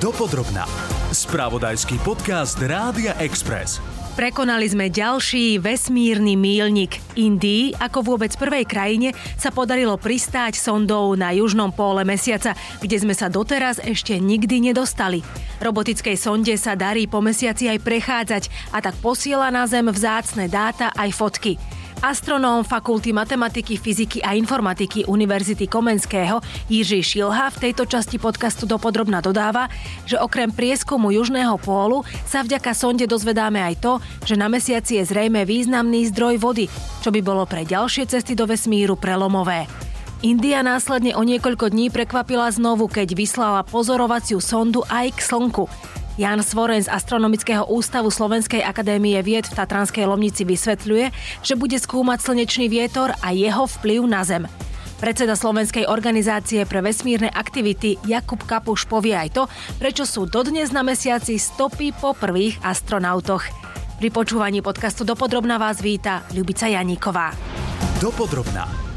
Dopodrobná. Spravodajský podcast Rádia Express. Prekonali sme ďalší vesmírny mílnik. Indii, ako vôbec prvej krajine, sa podarilo pristáť sondou na južnom póle mesiaca, kde sme sa doteraz ešte nikdy nedostali. Robotickej sonde sa darí po mesiaci aj prechádzať a tak posiela na Zem vzácne dáta aj fotky. Astronóm Fakulty matematiky, fyziky a informatiky Univerzity Komenského Jiří Šilha v tejto časti podcastu dopodrobna dodáva, že okrem prieskumu južného pólu sa vďaka sonde dozvedáme aj to, že na mesiaci je zrejme významný zdroj vody, čo by bolo pre ďalšie cesty do vesmíru prelomové. India následne o niekoľko dní prekvapila znovu, keď vyslala pozorovaciu sondu aj k Slnku. Jan Svoren z Astronomického ústavu Slovenskej akadémie vied v Tatranskej Lomnici vysvetľuje, že bude skúmať slnečný vietor a jeho vplyv na Zem. Predseda Slovenskej organizácie pre vesmírne aktivity Jakub Kapuš povie aj to, prečo sú dodnes na mesiaci stopy po prvých astronautoch. Pri počúvaní podcastu Dopodrobná vás víta Ľubica Janíková. Dopodrobná.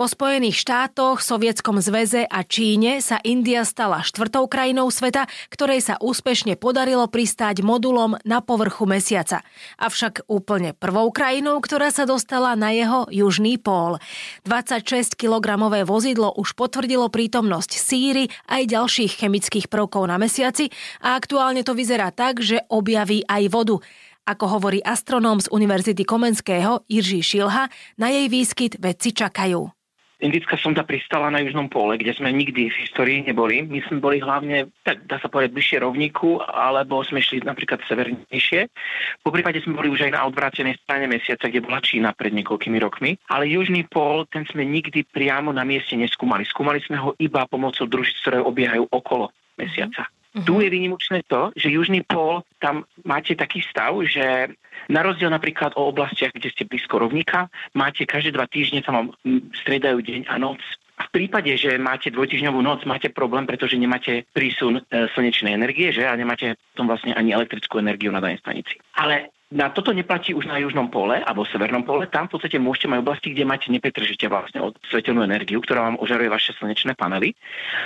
Po Spojených štátoch, Sovietskom zväze a Číne sa India stala štvrtou krajinou sveta, ktorej sa úspešne podarilo pristáť modulom na povrchu mesiaca. Avšak úplne prvou krajinou, ktorá sa dostala na jeho južný pól. 26-kilogramové vozidlo už potvrdilo prítomnosť síry aj ďalších chemických prvkov na mesiaci a aktuálne to vyzerá tak, že objaví aj vodu. Ako hovorí astronóm z Univerzity Komenského Jiří Šilha, na jej výskyt vedci čakajú. Indická sonda pristala na južnom pole, kde sme nikdy v histórii neboli. My sme boli hlavne, tak dá sa povedať, bližšie rovníku, alebo sme šli napríklad severnejšie. Po prípade sme boli už aj na odvrátenej strane mesiaca, kde bola Čína pred niekoľkými rokmi. Ale južný pol, ten sme nikdy priamo na mieste neskúmali. Skúmali sme ho iba pomocou družíc, ktoré obiehajú okolo mesiaca. Uh-huh. Tu je vynimočné to, že južný pol, tam máte taký stav, že na rozdiel napríklad o oblastiach, kde ste blízko rovníka, máte každé dva týždne, sa vám stredajú deň a noc. A v prípade, že máte dvojtyžňovú noc, máte problém, pretože nemáte prísun e, slnečnej energie, že? A nemáte tom vlastne ani elektrickú energiu na danej stanici. Ale na toto neplatí už na južnom pole alebo severnom pole. Tam v podstate môžete mať oblasti, kde máte nepretržite vlastne od svetelnú energiu, ktorá vám ožaruje vaše slnečné panely.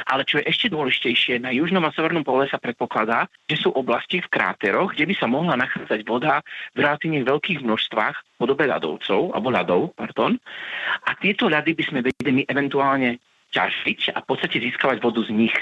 Ale čo je ešte dôležitejšie, na južnom a severnom pole sa predpokladá, že sú oblasti v kráteroch, kde by sa mohla nachádzať voda v relatívne veľkých množstvách v podobe ľadovcov, alebo ľadov, pardon. A tieto ľady by sme vedeli eventuálne ťažiť a v podstate získavať vodu z nich.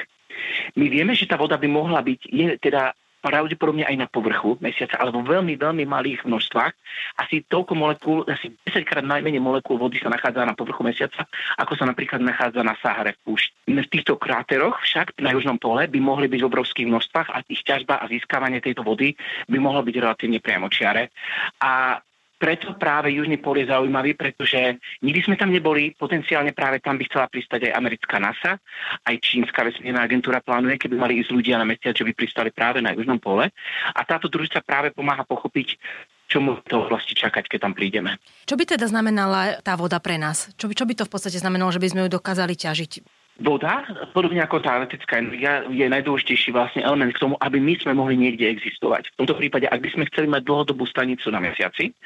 My vieme, že tá voda by mohla byť, je teda pravdepodobne aj na povrchu mesiaca, alebo veľmi, veľmi malých množstvách. Asi toľko molekúl, asi 10 krát najmenej molekúl vody sa nachádza na povrchu mesiaca, ako sa napríklad nachádza na Sahare v. V týchto kráteroch však na južnom pole by mohli byť v obrovských množstvách a ich ťažba a získavanie tejto vody by mohlo byť relatívne priamočiare. A preto práve Južný pol je zaujímavý, pretože nikdy sme tam neboli, potenciálne práve tam by chcela pristať aj americká NASA, aj čínska vesmírna agentúra plánuje, keby mali ísť ľudia na mesiac, že by pristali práve na Južnom pole. A táto družica práve pomáha pochopiť, čo mu to oblasti čakať, keď tam prídeme. Čo by teda znamenala tá voda pre nás? Čo by, čo by to v podstate znamenalo, že by sme ju dokázali ťažiť? Voda, podobne ako tá elektrická energia, je najdôležitejší vlastne element k tomu, aby my sme mohli niekde existovať. V tomto prípade, ak by sme chceli mať dlhodobú stanicu na mesiaci,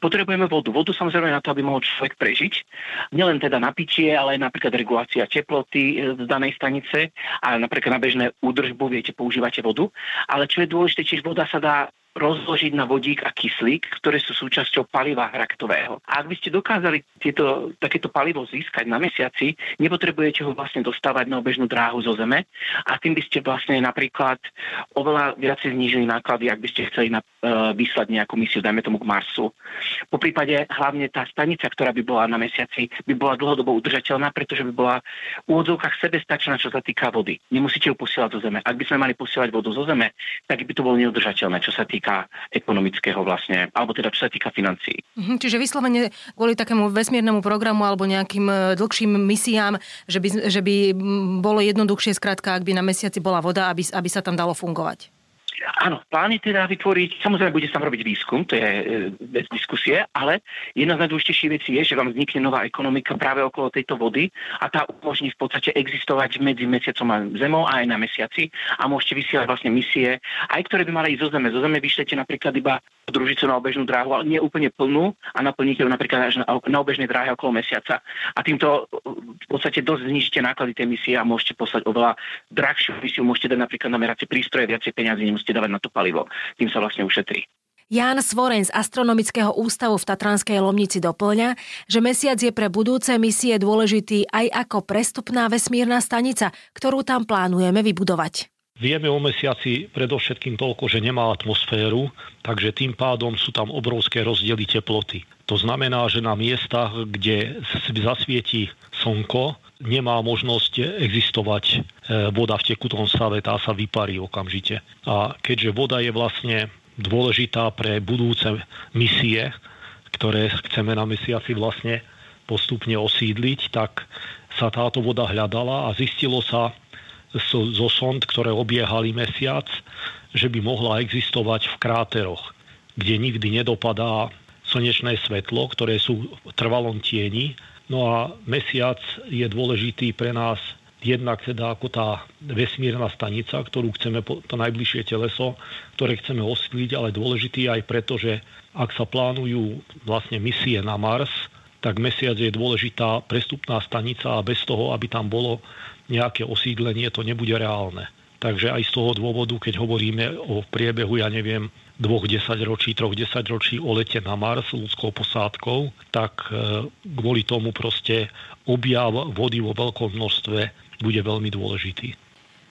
potrebujeme vodu. Vodu samozrejme na to, aby mohol človek prežiť. Nielen teda na pitie, ale aj napríklad regulácia teploty z danej stanice a napríklad na bežné údržbu, viete, používate vodu. Ale čo je dôležité, čiže voda sa dá rozložiť na vodík a kyslík, ktoré sú súčasťou paliva hraktového. A ak by ste dokázali tieto, takéto palivo získať na mesiaci, nepotrebujete ho vlastne dostávať na obežnú dráhu zo Zeme a tým by ste vlastne napríklad oveľa viacej znížili náklady, ak by ste chceli na, uh, vyslať nejakú misiu, dajme tomu k Marsu. Po prípade hlavne tá stanica, ktorá by bola na mesiaci, by bola dlhodobo udržateľná, pretože by bola v úvodzovkách sebestačná, čo sa týka vody. Nemusíte ju posielať zo Zeme. Ak by sme mali posielať vodu zo Zeme, tak by to bolo neudržateľné, čo sa týka týka ekonomického vlastne, alebo teda čo sa týka financií. Mhm, čiže vyslovene kvôli takému vesmírnemu programu alebo nejakým e, dlhším misiám, že by, že by bolo jednoduchšie skrátka, ak by na mesiaci bola voda, aby, aby sa tam dalo fungovať. Áno, plán je teda vytvoriť, samozrejme bude sa robiť výskum, to je e, bez diskusie, ale jedna z najdôležitejších vecí je, že vám vznikne nová ekonomika práve okolo tejto vody a tá umožní v podstate existovať medzi mesiacom a zemou a aj na mesiaci a môžete vysielať vlastne misie, aj ktoré by mali ísť zo zeme. Zo zeme vyšlete napríklad iba družicu na obežnú dráhu, ale nie úplne plnú a naplníte ju napríklad až na, na obežnej dráhe okolo mesiaca. A týmto v podstate dosť znižíte náklady tej misie a môžete poslať oveľa drahšiu misiu. Môžete dať napríklad na meracie prístroje, viacej peniazy nemusíte dávať na to palivo. Tým sa vlastne ušetrí. Ján Svoren z Astronomického ústavu v Tatranskej Lomnici doplňa, že mesiac je pre budúce misie dôležitý aj ako prestupná vesmírna stanica, ktorú tam plánujeme vybudovať. Vieme o mesiaci predovšetkým toľko, že nemá atmosféru, takže tým pádom sú tam obrovské rozdiely teploty. To znamená, že na miestach, kde zasvieti slnko, nemá možnosť existovať e, voda v tekutom stave, tá sa vyparí okamžite. A keďže voda je vlastne dôležitá pre budúce misie, ktoré chceme na mesiaci vlastne postupne osídliť, tak sa táto voda hľadala a zistilo sa zo sond, ktoré obiehali mesiac, že by mohla existovať v kráteroch, kde nikdy nedopadá slnečné svetlo, ktoré sú v trvalom tieni. No a mesiac je dôležitý pre nás jednak teda ako tá vesmírna stanica, ktorú chceme, to najbližšie teleso, ktoré chceme osídliť, ale dôležitý aj preto, že ak sa plánujú vlastne misie na Mars, tak mesiac je dôležitá prestupná stanica a bez toho, aby tam bolo nejaké osídlenie, to nebude reálne. Takže aj z toho dôvodu, keď hovoríme o priebehu, ja neviem, dvoch desaťročí, troch desaťročí o lete na Mars ľudskou posádkou, tak e, kvôli tomu proste objav vody vo veľkom množstve bude veľmi dôležitý.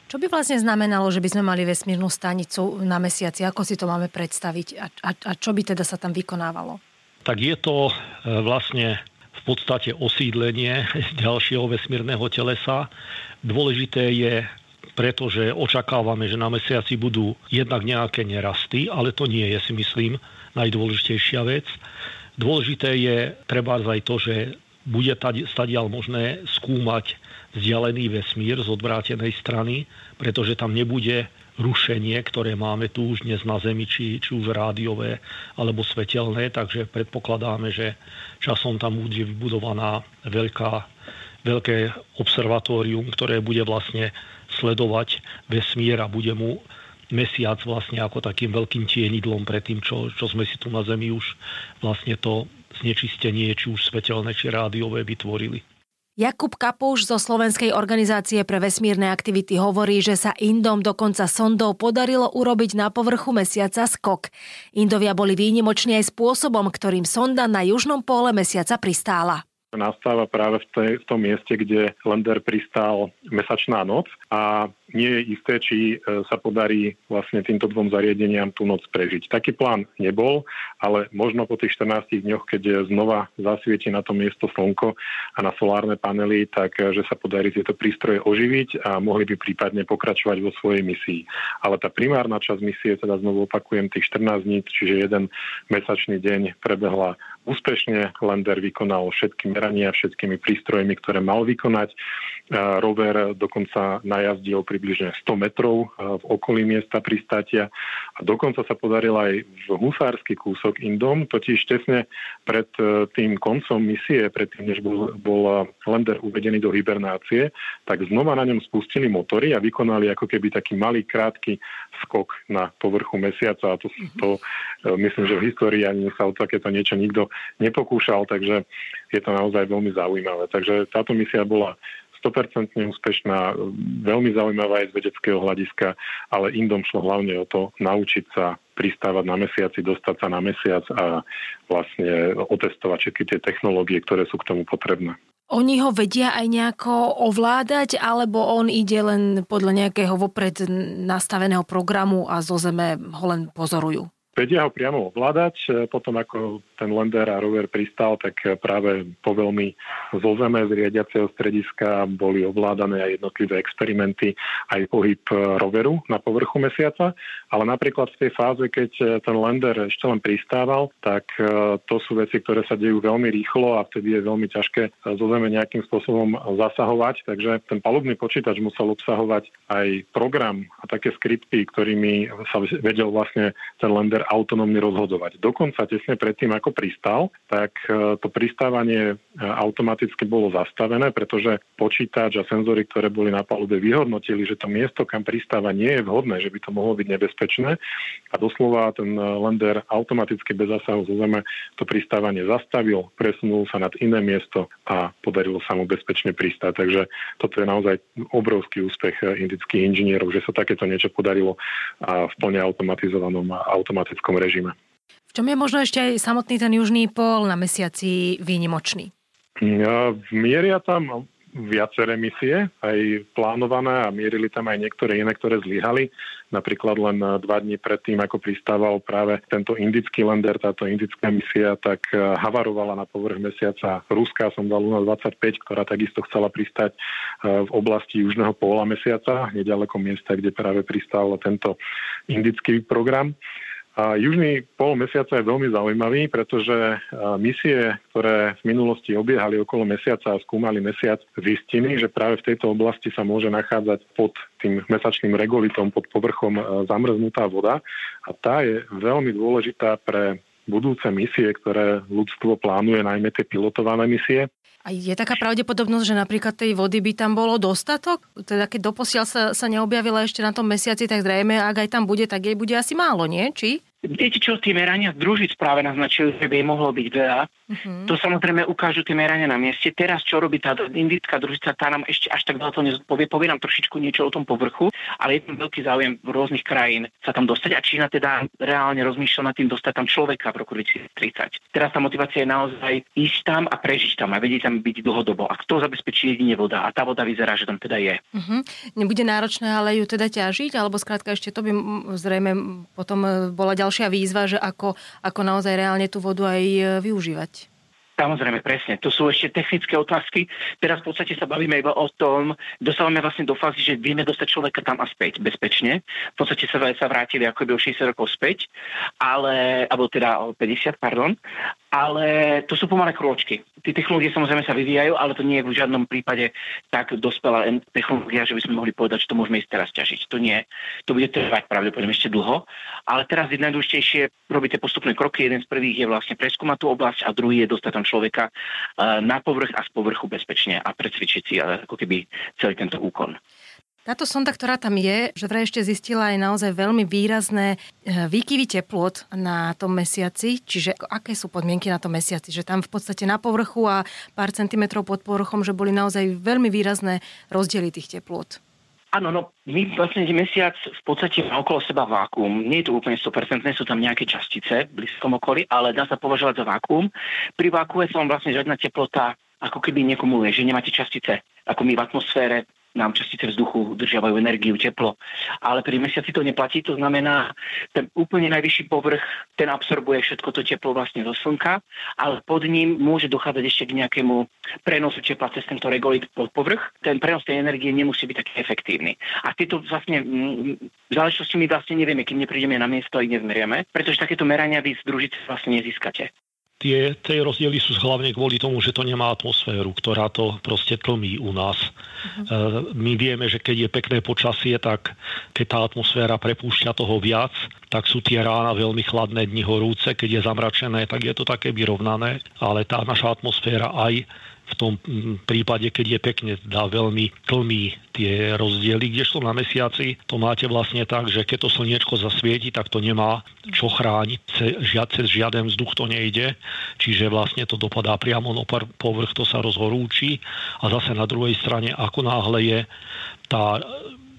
Čo by vlastne znamenalo, že by sme mali vesmírnu stanicu na mesiaci? Ako si to máme predstaviť? A, a, a čo by teda sa tam vykonávalo? Tak je to e, vlastne v podstate osídlenie ďalšieho vesmírneho telesa. Dôležité je pretože očakávame, že na mesiaci budú jednak nejaké nerasty, ale to nie je, si myslím, najdôležitejšia vec. Dôležité je treba aj to, že bude stadiaľ možné skúmať vzdialený vesmír z odvrátenej strany, pretože tam nebude rušenie, ktoré máme tu už dnes na Zemi, či, či už rádiové alebo svetelné, takže predpokladáme, že časom tam bude vybudovaná veľká, veľké observatórium, ktoré bude vlastne sledovať vesmír a bude mu mesiac vlastne ako takým veľkým tienidlom pred tým, čo, čo sme si tu na Zemi už vlastne to znečistenie, či už svetelné, či rádiové vytvorili. Jakub Kapuš zo Slovenskej organizácie pre vesmírne aktivity hovorí, že sa Indom dokonca sondou podarilo urobiť na povrchu mesiaca skok. Indovia boli výnimoční aj spôsobom, ktorým sonda na južnom pole mesiaca pristála nastáva práve v, tej, v tom mieste, kde lander pristál mesačná noc a nie je isté, či e, sa podarí vlastne týmto dvom zariadeniam tú noc prežiť. Taký plán nebol, ale možno po tých 14 dňoch, keď znova zasvieti na to miesto slnko a na solárne panely, tak e, že sa podarí tieto prístroje oživiť a mohli by prípadne pokračovať vo svojej misii. Ale tá primárna časť misie, teda znovu opakujem, tých 14 dní, čiže jeden mesačný deň prebehla úspešne. Lander vykonal všetky merania všetkými prístrojmi, ktoré mal vykonať. Rover dokonca najazdil pri približne 100 metrov eh, v okolí miesta pristátia a dokonca sa podaril aj v husársky kúsok Indom, totiž tesne pred eh, tým koncom misie, predtým než bol, bol lander uvedený do hibernácie, tak znova na ňom spustili motory a vykonali ako keby taký malý krátky skok na povrchu mesiaca a to, to myslím, že v histórii ani sa o takéto niečo nikto nepokúšal, takže je to naozaj veľmi zaujímavé. Takže táto misia bola 100% úspešná, veľmi zaujímavá aj z vedeckého hľadiska, ale Indom šlo hlavne o to naučiť sa pristávať na mesiaci, dostať sa na mesiac a vlastne otestovať všetky tie technológie, ktoré sú k tomu potrebné. Oni ho vedia aj nejako ovládať, alebo on ide len podľa nejakého vopred nastaveného programu a zo Zeme ho len pozorujú? Vedia ho priamo ovládať. E, potom ako ten lander a rover pristal, tak práve po veľmi zo zeme z riadiaceho strediska boli ovládané aj jednotlivé experimenty, aj pohyb e, roveru na povrchu mesiaca. Ale napríklad v tej fáze, keď e, ten lander ešte len pristával, tak to sú veci, ktoré sa dejú veľmi rýchlo a vtedy je veľmi ťažké zo zeme nejakým spôsobom zasahovať. Takže ten palubný počítač musel obsahovať aj program a také skripty, ktorými sa vedel vlastne ten lander autonómne rozhodovať. Dokonca tesne predtým, ako pristal, tak to pristávanie automaticky bolo zastavené, pretože počítač a senzory, ktoré boli na palube, vyhodnotili, že to miesto, kam pristáva, nie je vhodné, že by to mohlo byť nebezpečné a doslova ten lender automaticky bez zásahu zo zeme to pristávanie zastavil, presunul sa nad iné miesto a podarilo sa mu bezpečne pristáť. Takže toto je naozaj obrovský úspech indických inžinierov, že sa takéto niečo podarilo v plne automatizovanom a automatickom režime. V čom je možno ešte aj samotný ten južný pól na mesiaci výnimočný? Mieria tam viaceré misie, aj plánované a mierili tam aj niektoré iné, ktoré zlyhali. Napríklad len dva dní predtým, ako pristával práve tento indický lander, táto indická misia, tak eh, havarovala na povrch mesiaca Ruská dal Luna 25, ktorá takisto chcela pristať eh, v oblasti južného póla mesiaca, nedaleko miesta, kde práve pristal tento indický program. A južný pol mesiaca je veľmi zaujímavý, pretože misie, ktoré v minulosti obiehali okolo mesiaca a skúmali mesiac, zistili, že práve v tejto oblasti sa môže nachádzať pod tým mesačným regolitom, pod povrchom zamrznutá voda a tá je veľmi dôležitá pre budúce misie, ktoré ľudstvo plánuje, najmä tie pilotované misie. A je taká pravdepodobnosť, že napríklad tej vody by tam bolo dostatok? Teda keď doposiaľ sa, sa neobjavila ešte na tom mesiaci, tak zrejme, ak aj tam bude, tak jej bude asi málo, nie? Či? Viete čo, tie merania družic práve naznačujú, že by mohlo byť veľa. Uh-huh. To samozrejme ukážu tie merania na mieste. Teraz, čo robí tá indická družica, tá nám ešte až tak veľa to nezodpovie. Povie nám trošičku niečo o tom povrchu, ale je tam veľký záujem v rôznych krajín sa tam dostať a Čína teda reálne rozmýšľa nad tým dostať tam človeka v roku 2030. Teraz tá motivácia je naozaj ísť tam a prežiť tam a vedieť tam byť dlhodobo. A kto zabezpečí jedine voda a tá voda vyzerá, že tam teda je. Uh-huh. Nebude náročné ale ju teda ťažiť, alebo skrátka ešte to by zrejme potom bola ďalšia ďalšia výzva, že ako, ako naozaj reálne tú vodu aj e, využívať. Samozrejme, presne. To sú ešte technické otázky. Teraz v podstate sa bavíme iba o tom, dostávame vlastne do fázy, že vieme dostať človeka tam a späť bezpečne. V podstate sa, sa vrátili ako by o 60 rokov späť, ale, alebo teda o 50, pardon ale to sú pomalé krôčky. Tie technológie samozrejme sa vyvíjajú, ale to nie je v žiadnom prípade tak dospelá technológia, že by sme mohli povedať, že to môžeme ísť teraz ťažiť. To nie. To bude trvať pravdepodobne ešte dlho. Ale teraz je najdôležitejšie tie postupné kroky. Jeden z prvých je vlastne preskúmať tú oblasť a druhý je dostať tam človeka eh, na povrch a z povrchu bezpečne a precvičiť si eh, ako keby celý tento úkon. Táto sonda, ktorá tam je, že vraj ešte zistila aj naozaj veľmi výrazné eh, výkyvy teplot na tom mesiaci, čiže aké sú podmienky na tom mesiaci, že tam v podstate na povrchu a pár centimetrov pod povrchom, že boli naozaj veľmi výrazné rozdiely tých teplot. Áno, no my vlastne mesiac v podstate má okolo seba vákuum. Nie je to úplne 100%, sú tam nejaké častice v blízkom okolí, ale dá sa považovať za vákuum. Pri vákume sa vám vlastne žiadna teplota ako keby nekumuluje, že nemáte častice ako my v atmosfére nám častice vzduchu udržiavajú energiu, teplo. Ale pri mesiaci to neplatí, to znamená, ten úplne najvyšší povrch, ten absorbuje všetko to teplo vlastne zo slnka, ale pod ním môže dochádzať ešte k nejakému prenosu tepla cez tento regolit pod povrch. Ten prenos tej energie nemusí byť taký efektívny. A tieto vlastne v záležitosti my vlastne nevieme, kým neprídeme na miesto a ich nezmerieme, pretože takéto merania vy z družice vlastne nezískate tie, tie rozdiely sú hlavne kvôli tomu, že to nemá atmosféru, ktorá to proste tlmí u nás. Uh-huh. My vieme, že keď je pekné počasie, tak keď tá atmosféra prepúšťa toho viac, tak sú tie rána veľmi chladné, dni horúce, keď je zamračené, tak je to také vyrovnané, ale tá naša atmosféra aj v tom prípade, keď je pekne, dá veľmi tlmí tie rozdiely, kdežto na mesiaci. To máte vlastne tak, že keď to slniečko zasvieti, tak to nemá čo chrániť, cez žiaden vzduch to nejde, čiže vlastne to dopadá priamo na povrch, to sa rozhorúči. A zase na druhej strane, ako náhle je tá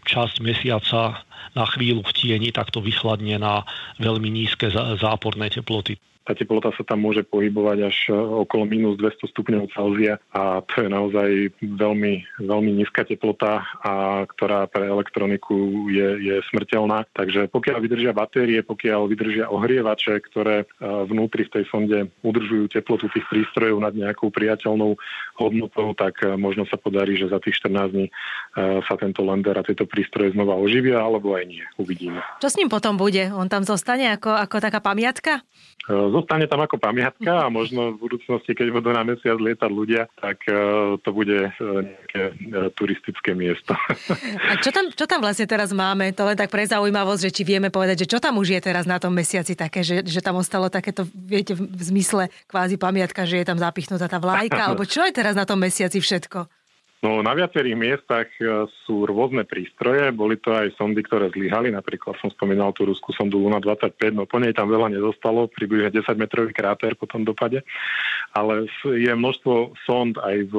časť mesiaca na chvíľu v tieni, tak to vychladne na veľmi nízke záporné teploty. Tá teplota sa tam môže pohybovať až e, okolo minus 200 stupňov Celzia a to je naozaj veľmi, veľmi nízka teplota, a ktorá pre elektroniku je, je smrteľná. Takže pokiaľ vydržia batérie, pokiaľ vydržia ohrievače, ktoré e, vnútri v tej sonde udržujú teplotu tých prístrojov nad nejakou priateľnou hodnotou, tak e, možno sa podarí, že za tých 14 dní sa tento lander a tieto prístroje znova oživia, alebo aj nie. Uvidíme. Čo s ním potom bude? On tam zostane ako, ako taká pamiatka? Zostane tam ako pamiatka a možno v budúcnosti, keď budú na mesiac lietať ľudia, tak to bude nejaké turistické miesto. A čo tam, čo tam vlastne teraz máme? To len tak pre zaujímavosť, že či vieme povedať, že čo tam už je teraz na tom mesiaci také, že, že tam ostalo takéto, viete, v zmysle kvázi pamiatka, že je tam zapichnutá tá vlajka, alebo čo je teraz na tom mesiaci všetko? No, na viacerých miestach e, sú rôzne prístroje, boli to aj sondy, ktoré zlyhali, napríklad som spomínal tú ruskú sondu Luna 25, no po nej tam veľa nezostalo, približne 10 metrový kráter po tom dopade, ale je množstvo sond aj, v,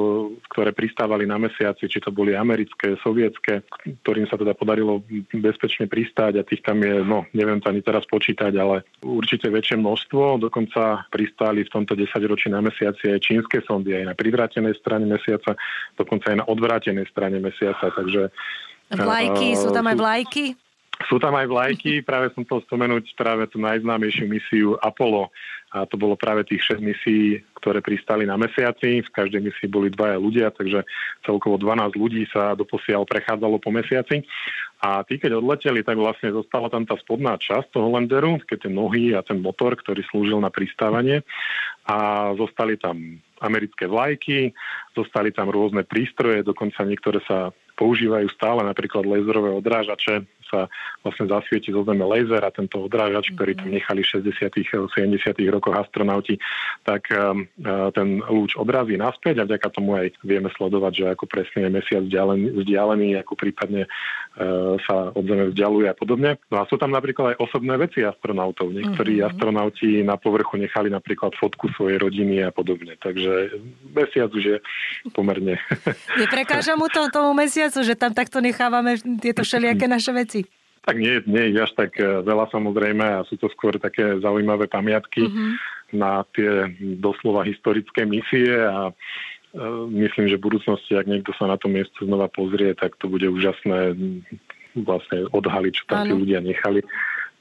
ktoré pristávali na mesiaci, či to boli americké, sovietské, ktorým sa teda podarilo bezpečne pristáť. A tých tam je, no neviem to ani teraz počítať, ale určite väčšie množstvo, dokonca pristáli v tomto 10 ročí na mesiaci aj čínske sondy, aj na privrátenej strane mesiaca, dokonca aj na odvrátenej strane mesiaca. Takže, vlajky, uh, sú tam aj vlajky? Sú tam aj vlajky, práve som to spomenúť práve tú najznámejšiu misiu Apollo. A to bolo práve tých 6 misií, ktoré pristali na mesiaci. V každej misii boli dvaja ľudia, takže celkovo 12 ľudí sa doposiaľ prechádzalo po mesiaci. A tí, keď odleteli, tak vlastne zostala tam tá spodná časť toho landeru, keď tie nohy a ten motor, ktorý slúžil na pristávanie. A zostali tam americké vlajky, zostali tam rôzne prístroje, dokonca niektoré sa používajú stále, napríklad laserové odrážače, sa vlastne zasvieti zo Zeme laser a tento odrážač, ktorý tam mhm. nechali v 60 70 rokoch astronauti, tak um, uh, ten lúč odrazí naspäť a vďaka tomu aj vieme sledovať, že ako presne je mesiac vzdialený, vzdialený ako prípadne sa od Zeme vzdialuje a podobne. No a sú tam napríklad aj osobné veci astronautov. Niektorí uh-huh. astronauti na povrchu nechali napríklad fotku svojej rodiny a podobne. Takže mesiac už je pomerne... Neprekáža mu to tomu mesiacu, že tam takto nechávame tieto všelijaké naše veci? Tak nie, nie je až tak eh, veľa samozrejme a sú to skôr také zaujímavé pamiatky mm-hmm. na tie doslova historické misie a e, myslím, že v budúcnosti, ak niekto sa na to miesto znova pozrie, tak to bude úžasné vlastne odhaliť, čo tam tí ľudia nechali.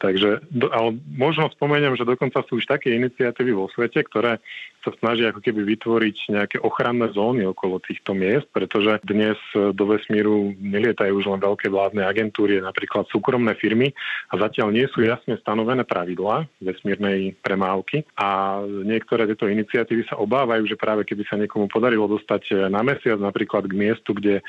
Takže, ale možno spomeniem, že dokonca sú už také iniciatívy vo svete, ktoré sa snažia ako keby vytvoriť nejaké ochranné zóny okolo týchto miest, pretože dnes do vesmíru nelietajú už len veľké vládne agentúry, napríklad súkromné firmy a zatiaľ nie sú jasne stanovené pravidlá vesmírnej premávky. A niektoré tieto iniciatívy sa obávajú, že práve keby sa niekomu podarilo dostať na mesiac napríklad k miestu, kde e,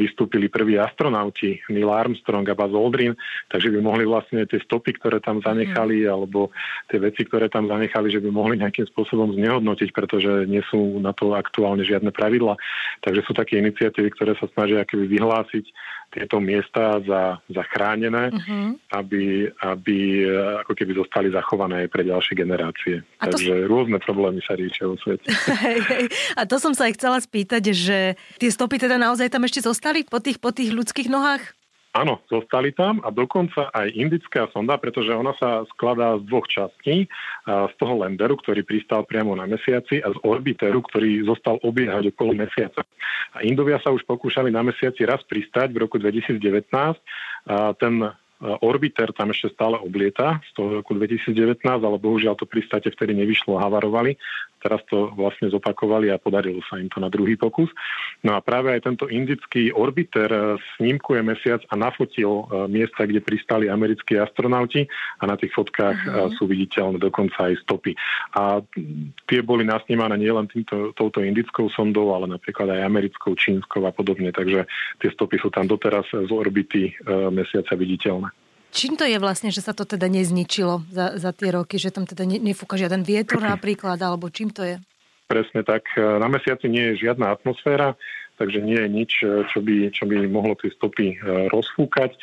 vystúpili prví astronauti Neil Armstrong a Buzz Aldrin, takže by mohli vlastne tie stopy, ktoré tam zanechali, mm. alebo tie veci, ktoré tam zanechali, že by mohli nejakým spôsobom znehodnotiť, pretože nie sú na to aktuálne žiadne pravidla. Takže sú také iniciatívy, ktoré sa snažia akoby vyhlásiť tieto miesta za, za chránené, uh-huh. aby, aby eh, ako keby zostali zachované aj pre ďalšie generácie. A Takže to... rôzne problémy sa riešia vo svete. A to som sa aj chcela spýtať, že tie stopy teda naozaj tam ešte zostali po tých, po tých ľudských nohách? Áno, zostali tam a dokonca aj indická sonda, pretože ona sa skladá z dvoch častí, z toho lenderu, ktorý pristal priamo na mesiaci a z orbiteru, ktorý zostal obiehať okolo mesiaca. A Indovia sa už pokúšali na mesiaci raz pristať v roku 2019. A ten Orbiter tam ešte stále oblieta z toho roku 2019, ale bohužiaľ to pristáte vtedy nevyšlo, havarovali. Teraz to vlastne zopakovali a podarilo sa im to na druhý pokus. No a práve aj tento indický orbiter eh, snímkuje mesiac a nafotil eh, miesta, kde pristali americkí astronauti a na tých fotkách uh-huh. sú viditeľné dokonca aj stopy. A tie boli nasnímané nielen týmto, touto indickou sondou, ale napríklad aj americkou, čínskou a podobne. Takže tie stopy sú tam doteraz z orbity mesiaca viditeľné. Čím to je vlastne, že sa to teda nezničilo za, za tie roky, že tam teda nefúka žiaden vietor napríklad, alebo čím to je? Presne tak. Na mesiaci nie je žiadna atmosféra, takže nie je nič, čo by, čo by mohlo tie stopy eh, rozfúkať.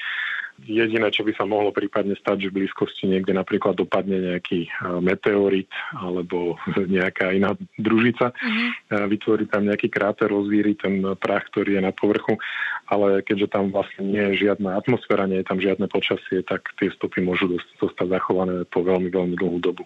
Jediné, čo by sa mohlo prípadne stať, že v blízkosti niekde napríklad dopadne nejaký e, meteorit alebo nejaká iná družica, uh-huh. vytvorí tam nejaký kráter, rozvíri ten prach, ktorý je na povrchu, ale keďže tam vlastne nie je žiadna atmosféra, nie je tam žiadne počasie, tak tie stopy môžu zostať zachované po veľmi, veľmi dlhú dobu.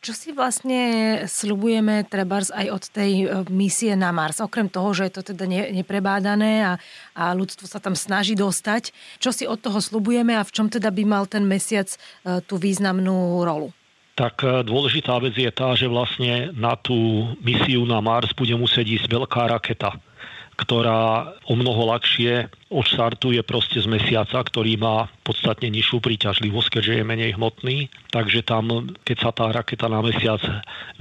Čo si vlastne slubujeme trebárs aj od tej e, misie na Mars? Okrem toho, že je to teda neprebádané a, a ľudstvo sa tam snaží dostať. Čo si od toho slubujeme a v čom teda by mal ten mesiac e, tú významnú rolu? Tak e, dôležitá vec je tá, že vlastne na tú misiu na Mars bude musieť ísť veľká raketa ktorá o mnoho ľahšie odštartuje proste z mesiaca, ktorý má podstatne nižšiu príťažlivosť, keďže je menej hmotný. Takže tam, keď sa tá raketa na mesiac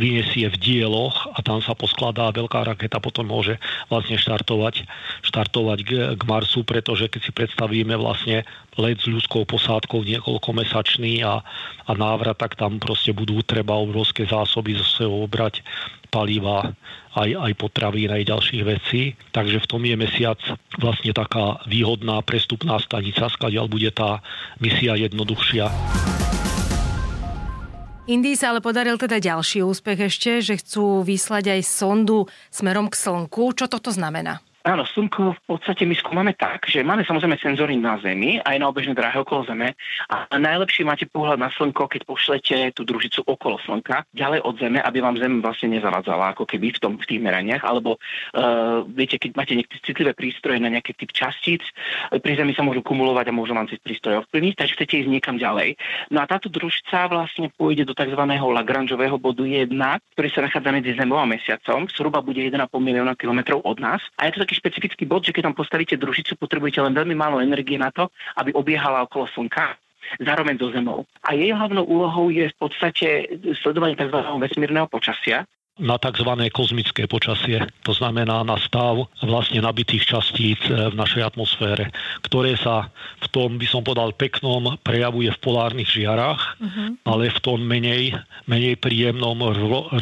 vyniesie v dieloch a tam sa poskladá veľká raketa, potom môže vlastne štartovať, štartovať k, k Marsu, pretože keď si predstavíme vlastne let s ľudskou posádkou niekoľko mesačný a, a návrat, tak tam proste budú treba obrovské zásoby zo sebou brať paliva, aj, aj potravín, aj ďalších vecí. Takže v tom je mesiac vlastne taká výhodná prestupná stanica, skadiaľ bude tá misia jednoduchšia. Indii sa ale podaril teda ďalší úspech ešte, že chcú vyslať aj sondu smerom k Slnku. Čo toto znamená? Áno, slnko v podstate my skúmame tak, že máme samozrejme senzory na Zemi, aj na obežnej dráhe okolo Zeme a najlepšie máte pohľad na slnko, keď pošlete tú družicu okolo slnka, ďalej od Zeme, aby vám Zem vlastne nezavadzala, ako keby v, tom, v tých meraniach, alebo uh, viete, keď máte nejaké citlivé prístroje na nejaký typ častíc, pri Zemi sa môžu kumulovať a môžu vám tie prístroje ovplyvniť, takže chcete ísť niekam ďalej. No a táto družica vlastne pôjde do tzv. Lagrangeového bodu 1, ktorý sa nachádza medzi Zemou a Mesiacom, zhruba bude 1,5 milióna kilometrov od nás. A je to taký špecifický bod, že keď tam postavíte družicu, potrebujete len veľmi málo energie na to, aby obiehala okolo Slnka zároveň so Zemou. A jej hlavnou úlohou je v podstate sledovanie tzv. vesmírneho počasia, na tzv. kozmické počasie, to znamená na stav vlastne nabitých častíc e, v našej atmosfére, ktoré sa v tom, by som podal peknom, prejavuje v polárnych žiarách, uh-huh. ale v tom menej, menej príjemnom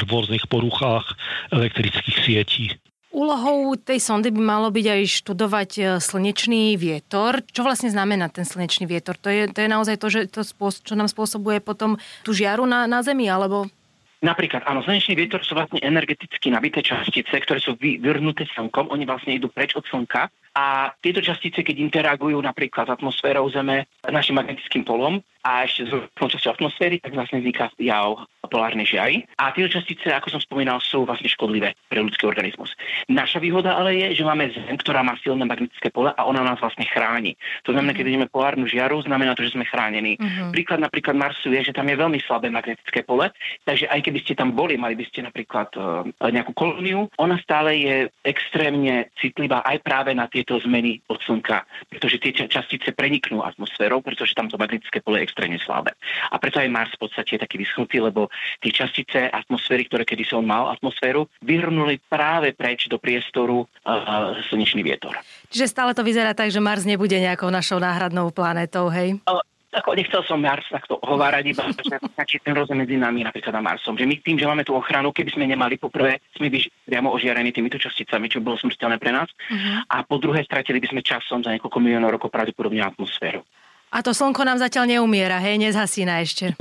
rôznych poruchách elektrických sietí. Úlohou tej sondy by malo byť aj študovať e, slnečný vietor. Čo vlastne znamená ten slnečný vietor? To je, to je naozaj to, že to spôsob, čo nám spôsobuje potom tú žiaru na, na Zemi, alebo Napríklad, áno, slnečný vietor sú vlastne energeticky nabité častice, ktoré sú vyvrnuté slnkom, oni vlastne idú preč od slnka a tieto častice, keď interagujú napríklad s atmosférou Zeme, našim magnetickým polom a ešte s časťou atmosféry, tak vlastne vzniká jav polárnej žiary. A tieto častice, ako som spomínal, sú vlastne škodlivé pre ľudský organizmus. Naša výhoda ale je, že máme Zem, ktorá má silné magnetické pole a ona nás vlastne chráni. To znamená, keď vidíme polárnu žiaru, znamená to, že sme chránení. Uh-huh. Príklad napríklad Marsu je, že tam je veľmi slabé magnetické pole, takže aj keby ste tam boli, mali by ste napríklad uh, nejakú kolóniu, ona stále je extrémne citlivá aj práve na tieto zmeny od Slnka, pretože tie častice preniknú atmosférou, pretože tam to magnetické pole je extrémne slabé. A preto aj Mars v podstate je taký vyschnutý, lebo tie častice atmosféry, ktoré kedy som mal atmosféru, vyhrnuli práve preč do priestoru uh, slnečný vietor. Čiže stále to vyzerá tak, že Mars nebude nejakou našou náhradnou planetou, hej? Uh, ako nechcel som Mars takto hovárať, iba že ten rozdiel medzi nami napríklad a Marsom. Že my tým, že máme tú ochranu, keby sme nemali, poprvé sme by priamo ožiarení týmito časticami, čo bolo smrteľné pre nás. Uh-huh. A po druhé, stratili by sme časom za niekoľko miliónov rokov pravdepodobne atmosféru. A to slnko nám zatiaľ neumiera, hej, nezhasína ešte.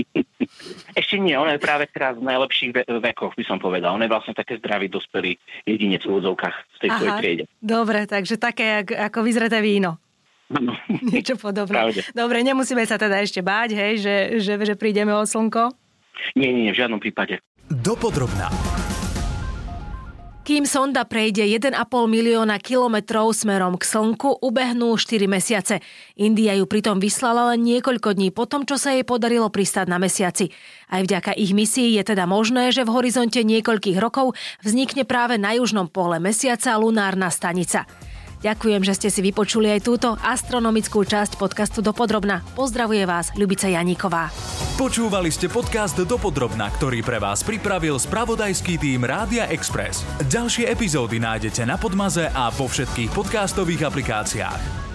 Ešte nie, ono je práve teraz v najlepších ve- vekoch, by som povedal. On je vlastne také zdravý, dospelý jedinec v úvodzovkách v tej Aha, svojej triede. Dobre, takže také ako vyzreté víno. Ano. Niečo podobné. Pravde. Dobre, nemusíme sa teda ešte báť, hej, že, že, že prídeme o slnko? Nie, nie, nie, v žiadnom prípade. Dopodrobná. Kým sonda prejde 1,5 milióna kilometrov smerom k Slnku, ubehnú 4 mesiace. India ju pritom vyslala len niekoľko dní po tom, čo sa jej podarilo pristať na mesiaci. Aj vďaka ich misii je teda možné, že v horizonte niekoľkých rokov vznikne práve na južnom pole mesiaca lunárna stanica. Ďakujem, že ste si vypočuli aj túto astronomickú časť podcastu Dopodrobna. Pozdravuje vás Ľubica Janíková. Počúvali ste podcast Dopodrobna, ktorý pre vás pripravil spravodajský tým Rádia Express. Ďalšie epizódy nájdete na Podmaze a vo všetkých podcastových aplikáciách.